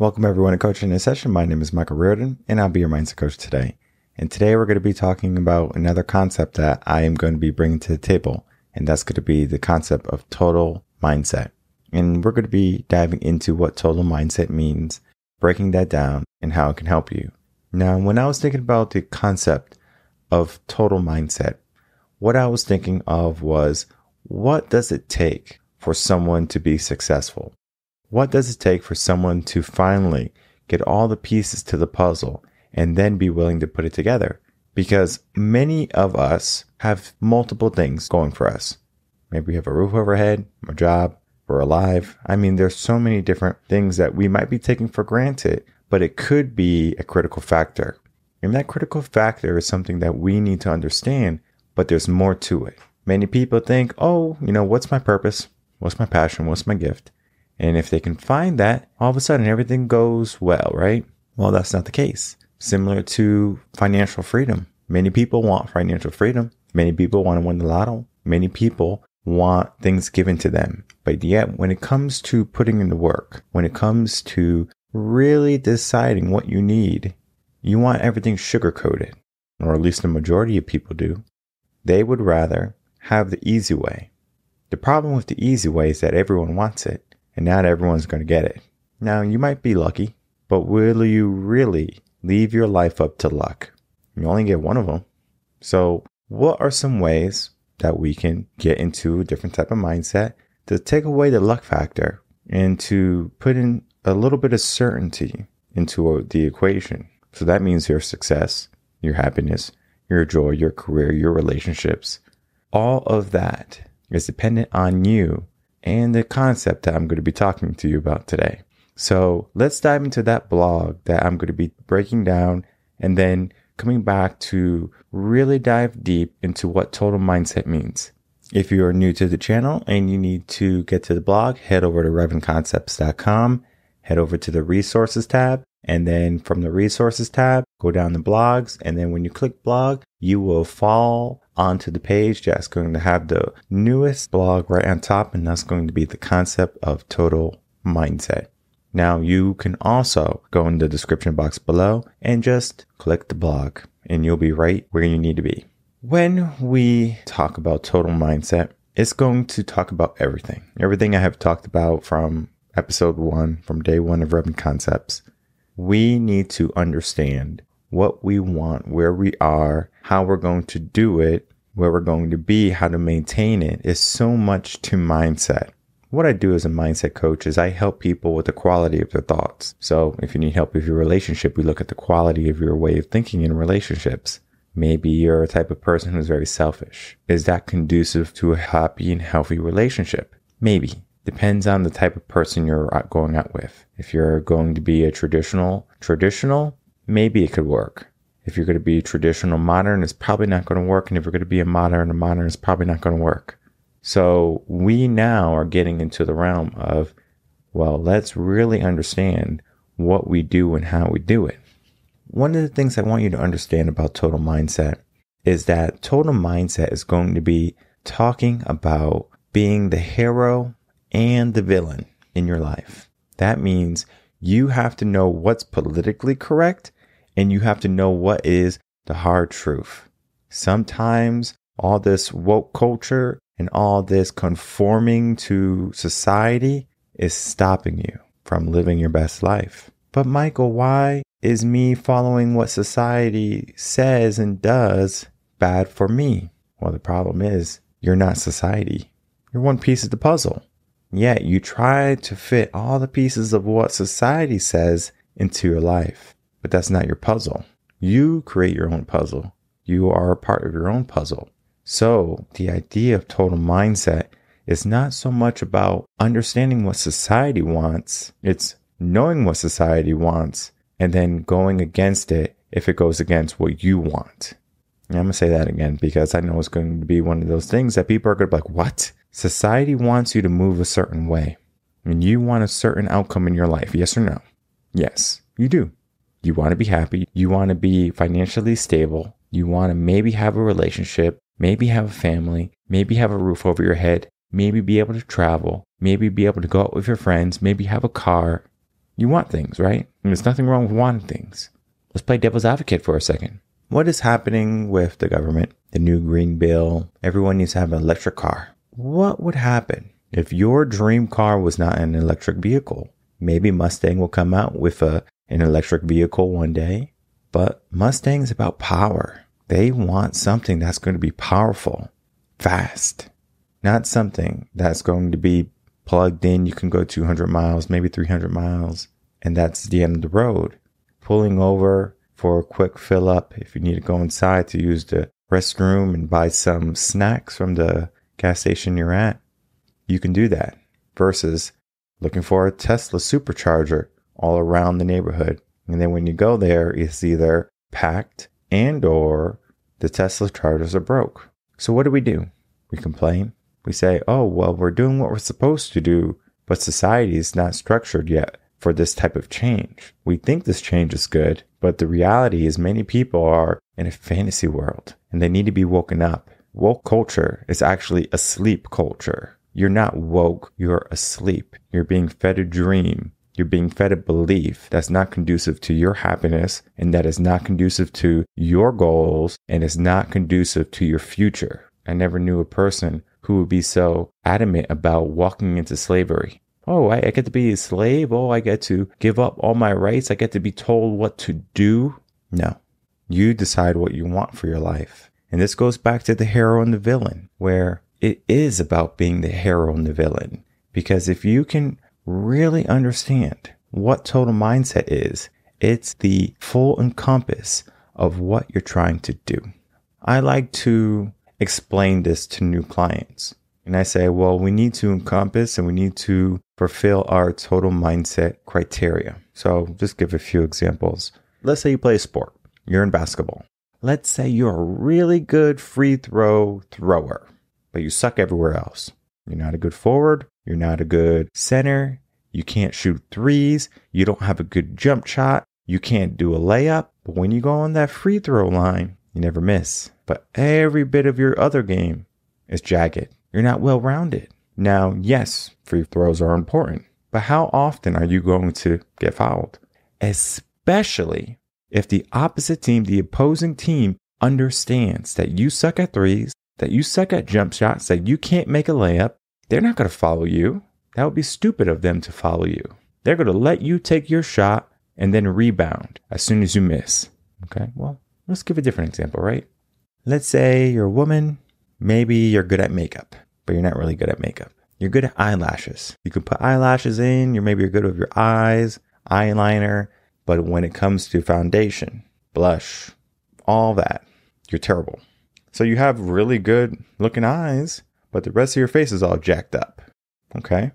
Welcome everyone to Coaching in a Session. My name is Michael Reardon and I'll be your mindset coach today. And today we're going to be talking about another concept that I am going to be bringing to the table. And that's going to be the concept of total mindset. And we're going to be diving into what total mindset means, breaking that down and how it can help you. Now, when I was thinking about the concept of total mindset, what I was thinking of was what does it take for someone to be successful? What does it take for someone to finally get all the pieces to the puzzle and then be willing to put it together? Because many of us have multiple things going for us. Maybe we have a roof overhead, a job, we're alive. I mean, there's so many different things that we might be taking for granted, but it could be a critical factor. And that critical factor is something that we need to understand, but there's more to it. Many people think, oh, you know, what's my purpose? What's my passion? What's my gift? And if they can find that, all of a sudden everything goes well, right? Well, that's not the case. Similar to financial freedom. Many people want financial freedom. Many people want to win the lotto. Many people want things given to them. But yet, when it comes to putting in the work, when it comes to really deciding what you need, you want everything sugar coated, or at least the majority of people do. They would rather have the easy way. The problem with the easy way is that everyone wants it and not everyone's going to get it. Now, you might be lucky, but will you really leave your life up to luck? You only get one of them. So, what are some ways that we can get into a different type of mindset to take away the luck factor and to put in a little bit of certainty into the equation? So, that means your success, your happiness, your joy, your career, your relationships, all of that is dependent on you and the concept that I'm going to be talking to you about today. So let's dive into that blog that I'm going to be breaking down and then coming back to really dive deep into what total mindset means. If you are new to the channel and you need to get to the blog, head over to revenconcepts.com, head over to the resources tab, and then from the resources tab, go down the blogs. And then when you click blog, you will fall onto the page that's going to have the newest blog right on top, and that's going to be the concept of total mindset. Now you can also go in the description box below and just click the blog and you'll be right where you need to be. When we talk about total mindset, it's going to talk about everything. Everything I have talked about from episode one, from day one of Reven Concepts. We need to understand what we want, where we are, how we're going to do it, where we're going to be, how to maintain it is so much to mindset. What I do as a mindset coach is I help people with the quality of their thoughts. So if you need help with your relationship, we look at the quality of your way of thinking in relationships. Maybe you're a type of person who's very selfish. Is that conducive to a happy and healthy relationship? Maybe. Depends on the type of person you're uh, going out with. If you're going to be a traditional, traditional, maybe it could work. If you're going to be traditional modern, it's probably not going to work. And if you're going to be a modern, a modern, it's probably not going to work. So we now are getting into the realm of, well, let's really understand what we do and how we do it. One of the things I want you to understand about total mindset is that total mindset is going to be talking about being the hero and the villain in your life. That means you have to know what's politically correct and you have to know what is the hard truth. Sometimes all this woke culture and all this conforming to society is stopping you from living your best life. But Michael, why is me following what society says and does bad for me? Well, the problem is you're not society. You're one piece of the puzzle. Yet you try to fit all the pieces of what society says into your life but that's not your puzzle. You create your own puzzle. You are a part of your own puzzle. So the idea of total mindset is not so much about understanding what society wants. It's knowing what society wants and then going against it if it goes against what you want. And I'm going to say that again because I know it's going to be one of those things that people are going to be like, what? Society wants you to move a certain way and you want a certain outcome in your life. Yes or no? Yes, you do. You want to be happy. You want to be financially stable. You want to maybe have a relationship, maybe have a family, maybe have a roof over your head, maybe be able to travel, maybe be able to go out with your friends, maybe have a car. You want things, right? And there's nothing wrong with wanting things. Let's play devil's advocate for a second. What is happening with the government? The new green bill. Everyone needs to have an electric car. What would happen if your dream car was not an electric vehicle? Maybe Mustang will come out with a, an electric vehicle one day, but Mustang is about power. They want something that's going to be powerful, fast, not something that's going to be plugged in. You can go 200 miles, maybe 300 miles, and that's the end of the road. Pulling over for a quick fill up if you need to go inside to use the restroom and buy some snacks from the gas station you're at, you can do that versus looking for a Tesla supercharger all around the neighborhood. And then when you go there, it's either packed and or the Tesla chargers are broke. So what do we do? We complain. We say, oh, well, we're doing what we're supposed to do, but society is not structured yet for this type of change. We think this change is good, but the reality is many people are in a fantasy world and they need to be woken up. Woke culture is actually a sleep culture. You're not woke, you're asleep. You're being fed a dream. You're being fed a belief that's not conducive to your happiness and that is not conducive to your goals and is not conducive to your future. I never knew a person who would be so adamant about walking into slavery. Oh, I, I get to be a slave. Oh, I get to give up all my rights. I get to be told what to do. No, you decide what you want for your life. And this goes back to the hero and the villain, where it is about being the hero and the villain. Because if you can really understand what total mindset is, it's the full encompass of what you're trying to do. I like to explain this to new clients. And I say, well, we need to encompass and we need to fulfill our total mindset criteria. So just give a few examples. Let's say you play a sport, you're in basketball. Let's say you're a really good free throw thrower, but you suck everywhere else. You're not a good forward, you're not a good center, you can't shoot threes, you don't have a good jump shot, you can't do a layup. But when you go on that free throw line, you never miss. But every bit of your other game is jagged. You're not well rounded. Now, yes, free throws are important, but how often are you going to get fouled? Especially if the opposite team, the opposing team, understands that you suck at threes, that you suck at jump shots, that you can't make a layup, they're not going to follow you. That would be stupid of them to follow you. They're going to let you take your shot and then rebound as soon as you miss. Okay, well, let's give a different example, right? Let's say you're a woman, maybe you're good at makeup, but you're not really good at makeup. You're good at eyelashes. You can put eyelashes in, you're maybe you're good with your eyes, eyeliner, but when it comes to foundation, blush, all that, you're terrible. So you have really good looking eyes, but the rest of your face is all jacked up. Okay.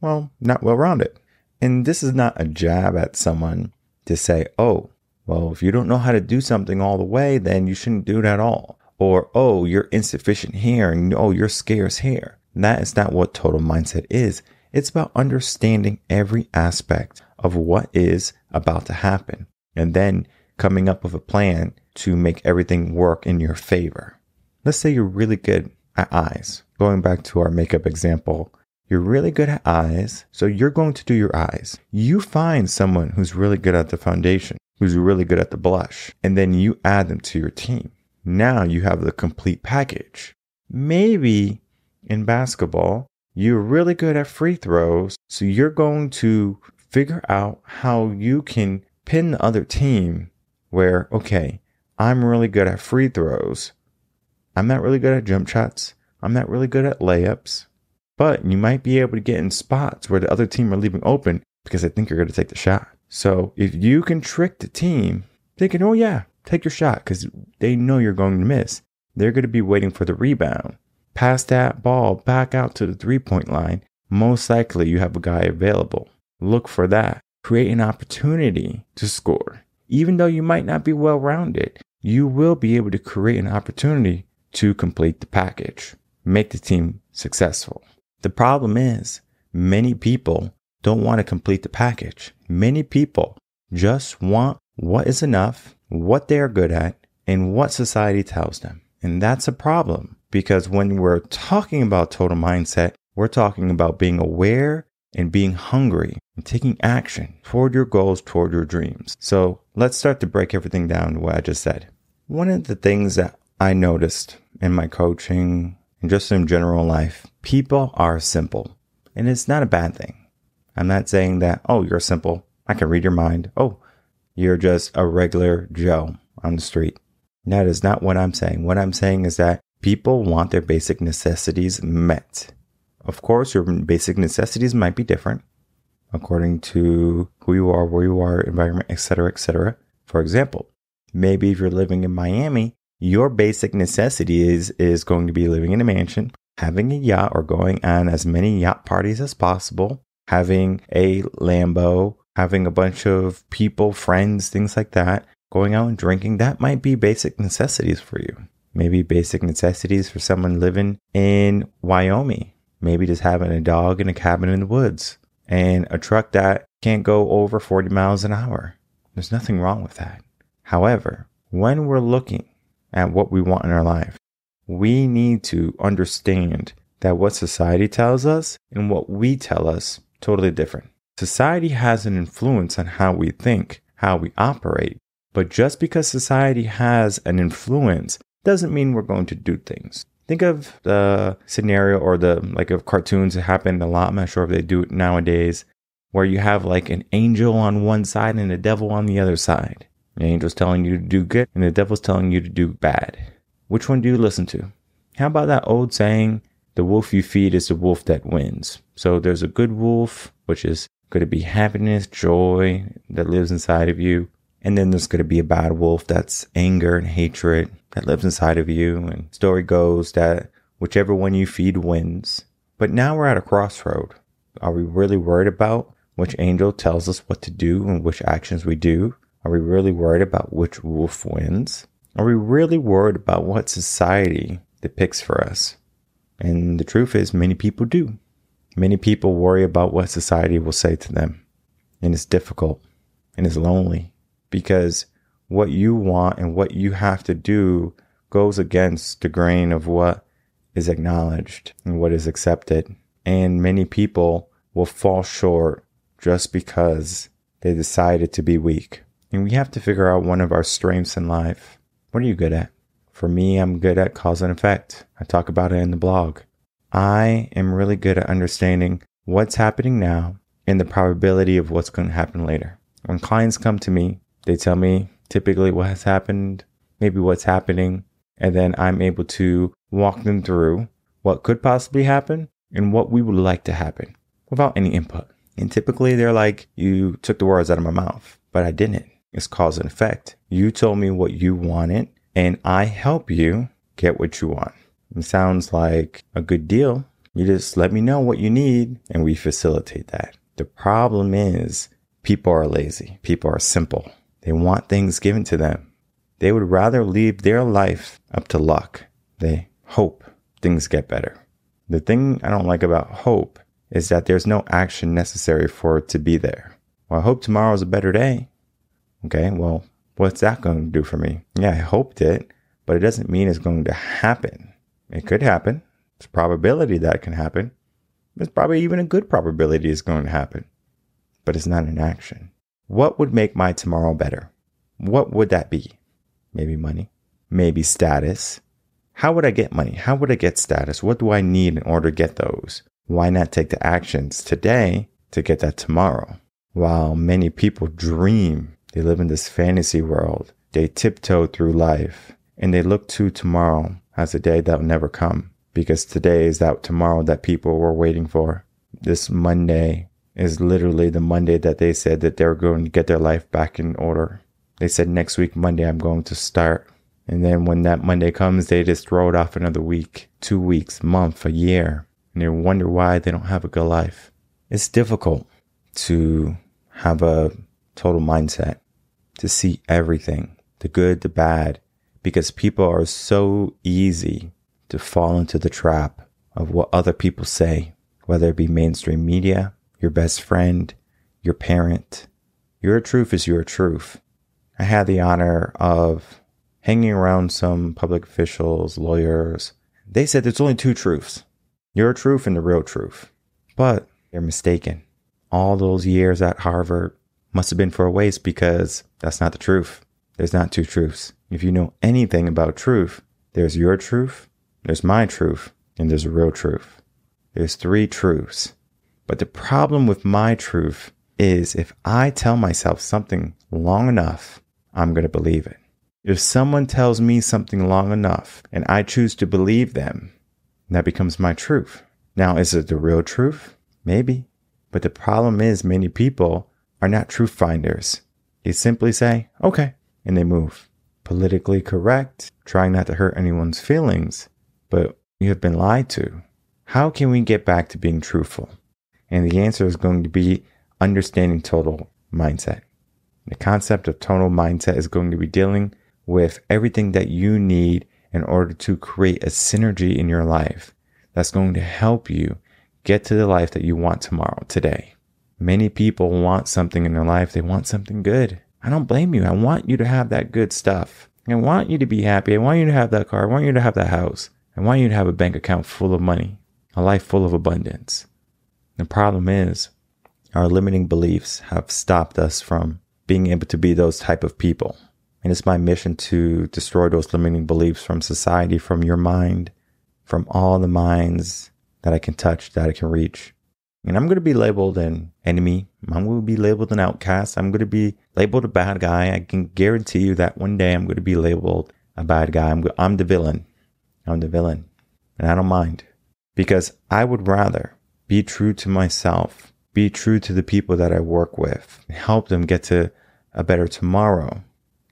Well, not well rounded. And this is not a jab at someone to say, oh, well, if you don't know how to do something all the way, then you shouldn't do it at all. Or, oh, you're insufficient here and oh, you're scarce here. That is not what total mindset is. It's about understanding every aspect of what is about to happen and then coming up with a plan to make everything work in your favor. Let's say you're really good at eyes. Going back to our makeup example, you're really good at eyes, so you're going to do your eyes. You find someone who's really good at the foundation, who's really good at the blush, and then you add them to your team. Now you have the complete package. Maybe in basketball, you're really good at free throws, so you're going to figure out how you can pin the other team where, okay, I'm really good at free throws. I'm not really good at jump shots. I'm not really good at layups. But you might be able to get in spots where the other team are leaving open because they think you're going to take the shot. So if you can trick the team thinking, oh, yeah, take your shot because they know you're going to miss, they're going to be waiting for the rebound. Pass that ball back out to the three point line. Most likely you have a guy available. Look for that. Create an opportunity to score. Even though you might not be well rounded, you will be able to create an opportunity to complete the package, make the team successful. The problem is, many people don't want to complete the package. Many people just want what is enough, what they are good at, and what society tells them. And that's a problem because when we're talking about total mindset, we're talking about being aware and being hungry and taking action toward your goals, toward your dreams. So let's start to break everything down to what I just said. One of the things that I noticed in my coaching and just in general life, people are simple. And it's not a bad thing. I'm not saying that, oh, you're simple. I can read your mind. Oh, you're just a regular Joe on the street. That is not what I'm saying. What I'm saying is that people want their basic necessities met. Of course, your basic necessities might be different according to who you are, where you are, environment, etc., etc. For example, maybe if you're living in Miami, your basic necessity is, is going to be living in a mansion, having a yacht or going on as many yacht parties as possible, having a Lambo, having a bunch of people, friends, things like that, going out and drinking. That might be basic necessities for you. Maybe basic necessities for someone living in Wyoming. Maybe just having a dog in a cabin in the woods and a truck that can't go over 40 miles an hour. There's nothing wrong with that. However, when we're looking at what we want in our life, we need to understand that what society tells us and what we tell us totally different. Society has an influence on how we think, how we operate, but just because society has an influence doesn't mean we're going to do things. Think of the scenario or the like of cartoons that happen a lot. I'm not sure if they do it nowadays, where you have like an angel on one side and a devil on the other side. The angel's telling you to do good and the devil's telling you to do bad. Which one do you listen to? How about that old saying, the wolf you feed is the wolf that wins? So there's a good wolf, which is going to be happiness, joy that lives inside of you. And then there's going to be a bad wolf that's anger and hatred that lives inside of you. And story goes that whichever one you feed wins. But now we're at a crossroad. Are we really worried about which angel tells us what to do and which actions we do? Are we really worried about which wolf wins? Are we really worried about what society depicts for us? And the truth is, many people do. Many people worry about what society will say to them. And it's difficult and it's lonely because what you want and what you have to do goes against the grain of what is acknowledged and what is accepted. And many people will fall short just because they decided to be weak. And we have to figure out one of our strengths in life. What are you good at? For me, I'm good at cause and effect. I talk about it in the blog. I am really good at understanding what's happening now and the probability of what's going to happen later. When clients come to me, they tell me typically what has happened, maybe what's happening, and then I'm able to walk them through what could possibly happen and what we would like to happen without any input. And typically they're like, you took the words out of my mouth, but I didn't. It's cause and effect. You told me what you wanted and I help you get what you want. It sounds like a good deal. You just let me know what you need and we facilitate that. The problem is people are lazy. People are simple. They want things given to them. They would rather leave their life up to luck. They hope things get better. The thing I don't like about hope is that there's no action necessary for it to be there. Well, I hope tomorrow's a better day. Okay, well, what's that going to do for me? Yeah, I hoped it, but it doesn't mean it's going to happen. It could happen. There's a probability that it can happen. There's probably even a good probability it's going to happen, but it's not an action. What would make my tomorrow better? What would that be? Maybe money, maybe status. How would I get money? How would I get status? What do I need in order to get those? Why not take the actions today to get that tomorrow? While many people dream, they live in this fantasy world, they tiptoe through life and they look to tomorrow as a day that will never come because today is that tomorrow that people were waiting for. This Monday is literally the Monday that they said that they're going to get their life back in order. They said next week, Monday, I'm going to start. And then when that Monday comes, they just throw it off another week, two weeks, month, a year. And they wonder why they don't have a good life. It's difficult to have a total mindset, to see everything, the good, the bad, because people are so easy to fall into the trap of what other people say, whether it be mainstream media, your best friend, your parent. Your truth is your truth. I had the honor of hanging around some public officials, lawyers. They said there's only two truths your truth and the real truth. But they're mistaken. all those years at Harvard must have been for a waste because that's not the truth. There's not two truths. If you know anything about truth, there's your truth, there's my truth, and there's a real truth. There's three truths. But the problem with my truth is if I tell myself something long enough, I'm going to believe it. If someone tells me something long enough and I choose to believe them, that becomes my truth. Now, is it the real truth? Maybe. But the problem is, many people are not truth finders. They simply say, okay, and they move. Politically correct, trying not to hurt anyone's feelings, but you have been lied to. How can we get back to being truthful? And the answer is going to be understanding total mindset. The concept of total mindset is going to be dealing with everything that you need in order to create a synergy in your life that's going to help you get to the life that you want tomorrow, today. Many people want something in their life. They want something good. I don't blame you. I want you to have that good stuff. I want you to be happy. I want you to have that car. I want you to have that house. I want you to have a bank account full of money, a life full of abundance. The problem is our limiting beliefs have stopped us from being able to be those type of people. And it's my mission to destroy those limiting beliefs from society, from your mind, from all the minds that I can touch, that I can reach. And I'm going to be labeled an enemy. I'm going to be labeled an outcast. I'm going to be labeled a bad guy. I can guarantee you that one day I'm going to be labeled a bad guy. I'm, I'm the villain. I'm the villain. And I don't mind because I would rather be true to myself, be true to the people that I work with, help them get to a better tomorrow.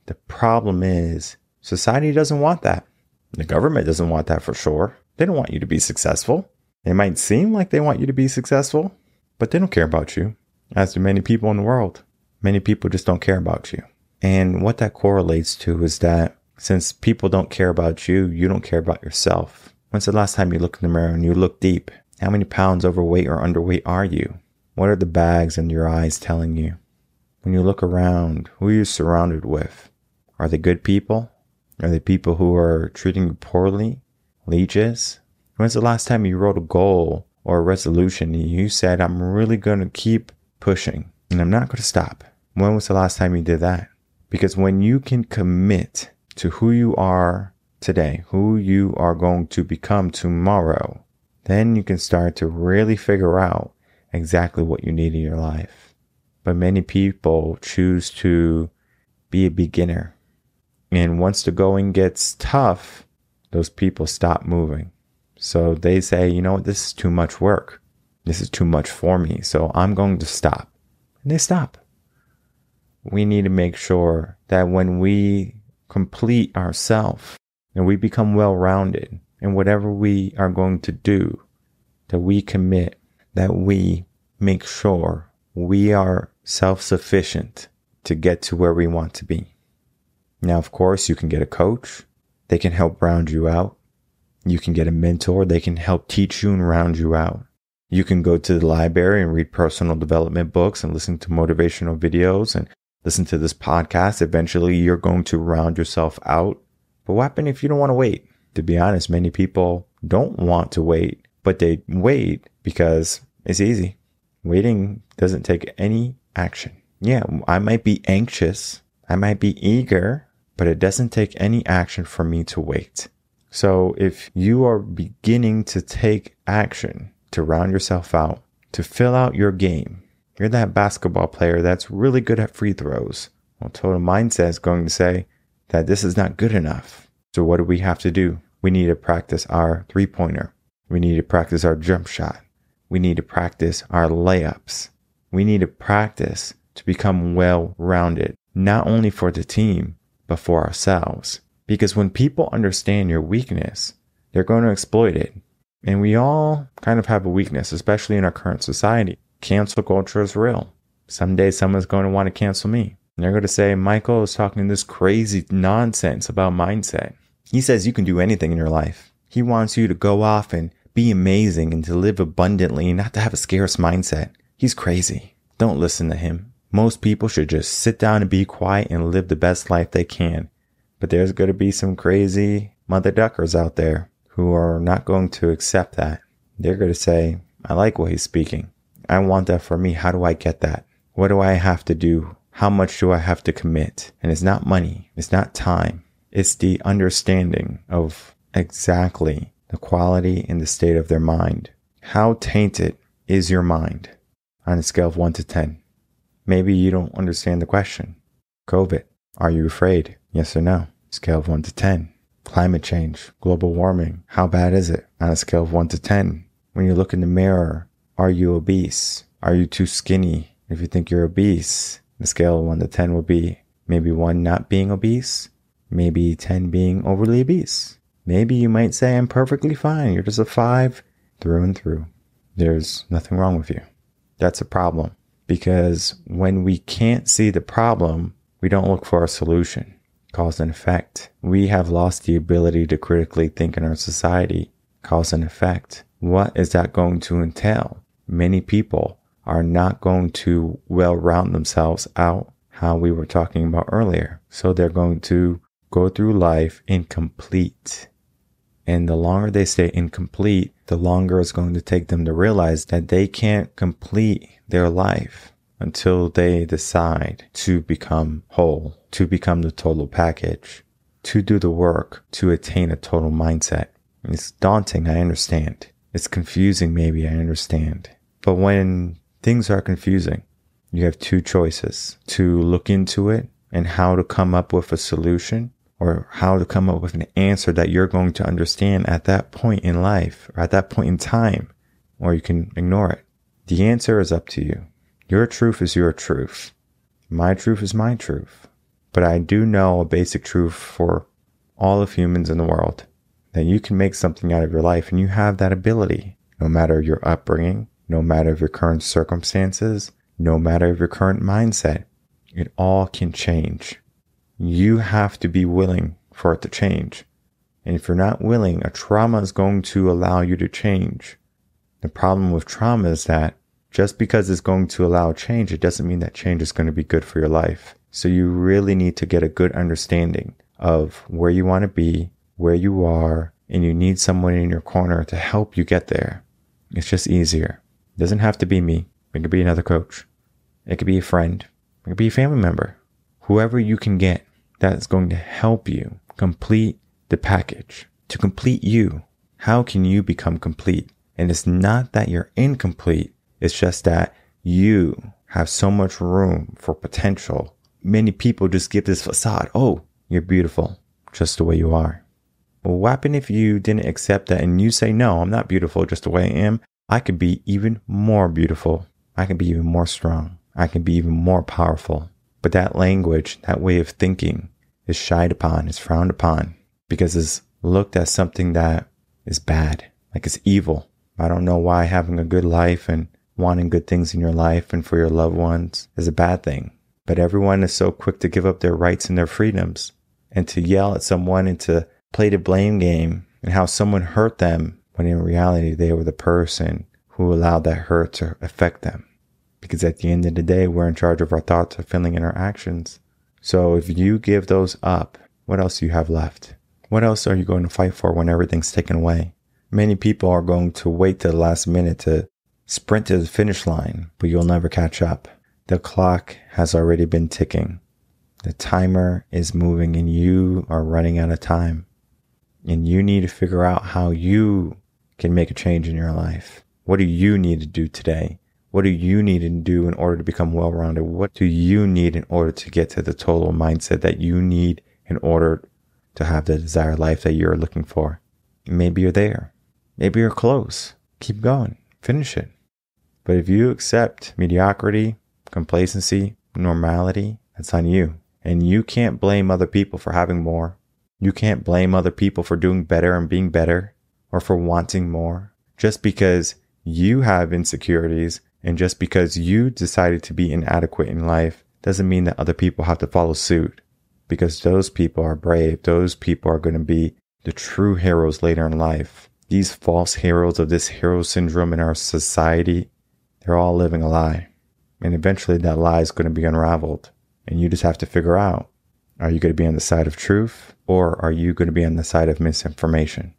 The problem is society doesn't want that. The government doesn't want that for sure. They don't want you to be successful. It might seem like they want you to be successful, but they don't care about you, as do many people in the world. Many people just don't care about you. And what that correlates to is that since people don't care about you, you don't care about yourself. When's the last time you looked in the mirror and you look deep? How many pounds overweight or underweight are you? What are the bags in your eyes telling you? When you look around, who are you surrounded with? Are they good people? Are they people who are treating you poorly? Leeches? When's the last time you wrote a goal or a resolution and you said, I'm really going to keep pushing and I'm not going to stop? When was the last time you did that? Because when you can commit to who you are today, who you are going to become tomorrow, then you can start to really figure out exactly what you need in your life. But many people choose to be a beginner. And once the going gets tough, those people stop moving. So they say, you know this is too much work. This is too much for me. So I'm going to stop. And they stop. We need to make sure that when we complete ourselves and we become well rounded in whatever we are going to do, that we commit, that we make sure we are self sufficient to get to where we want to be. Now, of course, you can get a coach. They can help round you out. You can get a mentor. They can help teach you and round you out. You can go to the library and read personal development books and listen to motivational videos and listen to this podcast. Eventually, you're going to round yourself out. But what happens if you don't want to wait? To be honest, many people don't want to wait, but they wait because it's easy. Waiting doesn't take any action. Yeah, I might be anxious. I might be eager, but it doesn't take any action for me to wait. So if you are beginning to take action to round yourself out, to fill out your game, you're that basketball player that's really good at free throws. Well, total mindset is going to say that this is not good enough. So what do we have to do? We need to practice our three pointer. We need to practice our jump shot. We need to practice our layups. We need to practice to become well rounded, not only for the team, but for ourselves. Because when people understand your weakness, they're going to exploit it. And we all kind of have a weakness, especially in our current society. Cancel culture is real. Someday someone's going to want to cancel me. And they're going to say, Michael is talking this crazy nonsense about mindset. He says you can do anything in your life. He wants you to go off and be amazing and to live abundantly and not to have a scarce mindset. He's crazy. Don't listen to him. Most people should just sit down and be quiet and live the best life they can but there's going to be some crazy mother duckers out there who are not going to accept that. They're going to say, I like what he's speaking. I want that for me. How do I get that? What do I have to do? How much do I have to commit? And it's not money. It's not time. It's the understanding of exactly the quality and the state of their mind. How tainted is your mind on a scale of one to 10? Maybe you don't understand the question. COVID. Are you afraid? Yes or no? Scale of one to 10. Climate change, global warming. How bad is it on a scale of one to 10? When you look in the mirror, are you obese? Are you too skinny? If you think you're obese, the scale of one to 10 will be maybe one not being obese, maybe 10 being overly obese. Maybe you might say, I'm perfectly fine. You're just a five through and through. There's nothing wrong with you. That's a problem because when we can't see the problem, we don't look for a solution cause and effect. We have lost the ability to critically think in our society, cause and effect. What is that going to entail? Many people are not going to well round themselves out how we were talking about earlier. So they're going to go through life incomplete. And the longer they stay incomplete, the longer it's going to take them to realize that they can't complete their life until they decide to become whole, to become the total package, to do the work to attain a total mindset. It's daunting, I understand. It's confusing, maybe, I understand. But when things are confusing, you have two choices to look into it and how to come up with a solution or how to come up with an answer that you're going to understand at that point in life or at that point in time, or you can ignore it. The answer is up to you. Your truth is your truth. My truth is my truth. But I do know a basic truth for all of humans in the world that you can make something out of your life and you have that ability, no matter your upbringing, no matter your current circumstances, no matter your current mindset. It all can change. You have to be willing for it to change. And if you're not willing, a trauma is going to allow you to change. The problem with trauma is that just because it's going to allow change, it doesn't mean that change is going to be good for your life. So you really need to get a good understanding of where you want to be, where you are, and you need someone in your corner to help you get there. It's just easier. It doesn't have to be me. It could be another coach. It could be a friend. It could be a family member. Whoever you can get that's going to help you complete the package. To complete you, how can you become complete? And it's not that you're incomplete. It's just that you have so much room for potential. Many people just give this facade. Oh, you're beautiful just the way you are. Well, what happen if you didn't accept that and you say, no, I'm not beautiful just the way I am. I could be even more beautiful. I can be even more strong. I can be even more powerful. But that language, that way of thinking is shied upon, is frowned upon because it's looked as something that is bad, like it's evil. I don't know why having a good life and wanting good things in your life and for your loved ones is a bad thing. But everyone is so quick to give up their rights and their freedoms and to yell at someone and to play the blame game and how someone hurt them when in reality they were the person who allowed that hurt to affect them. Because at the end of the day, we're in charge of our thoughts, our feeling, and our actions. So if you give those up, what else do you have left? What else are you going to fight for when everything's taken away? Many people are going to wait to the last minute to sprint to the finish line, but you'll never catch up. The clock has already been ticking. The timer is moving and you are running out of time. And you need to figure out how you can make a change in your life. What do you need to do today? What do you need to do in order to become well rounded? What do you need in order to get to the total mindset that you need in order to have the desired life that you're looking for? Maybe you're there. Maybe you're close. Keep going. Finish it. But if you accept mediocrity, complacency, normality, that's on you. And you can't blame other people for having more. You can't blame other people for doing better and being better or for wanting more. Just because you have insecurities and just because you decided to be inadequate in life doesn't mean that other people have to follow suit. Because those people are brave. Those people are going to be the true heroes later in life. These false heroes of this hero syndrome in our society they're all living a lie. And eventually that lie is going to be unraveled. And you just have to figure out are you going to be on the side of truth or are you going to be on the side of misinformation?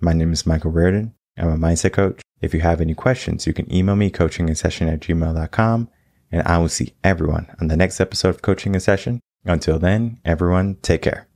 My name is Michael Reardon. I'm a mindset coach. If you have any questions, you can email me coaching in session at gmail.com and I will see everyone on the next episode of Coaching in Session. Until then, everyone, take care.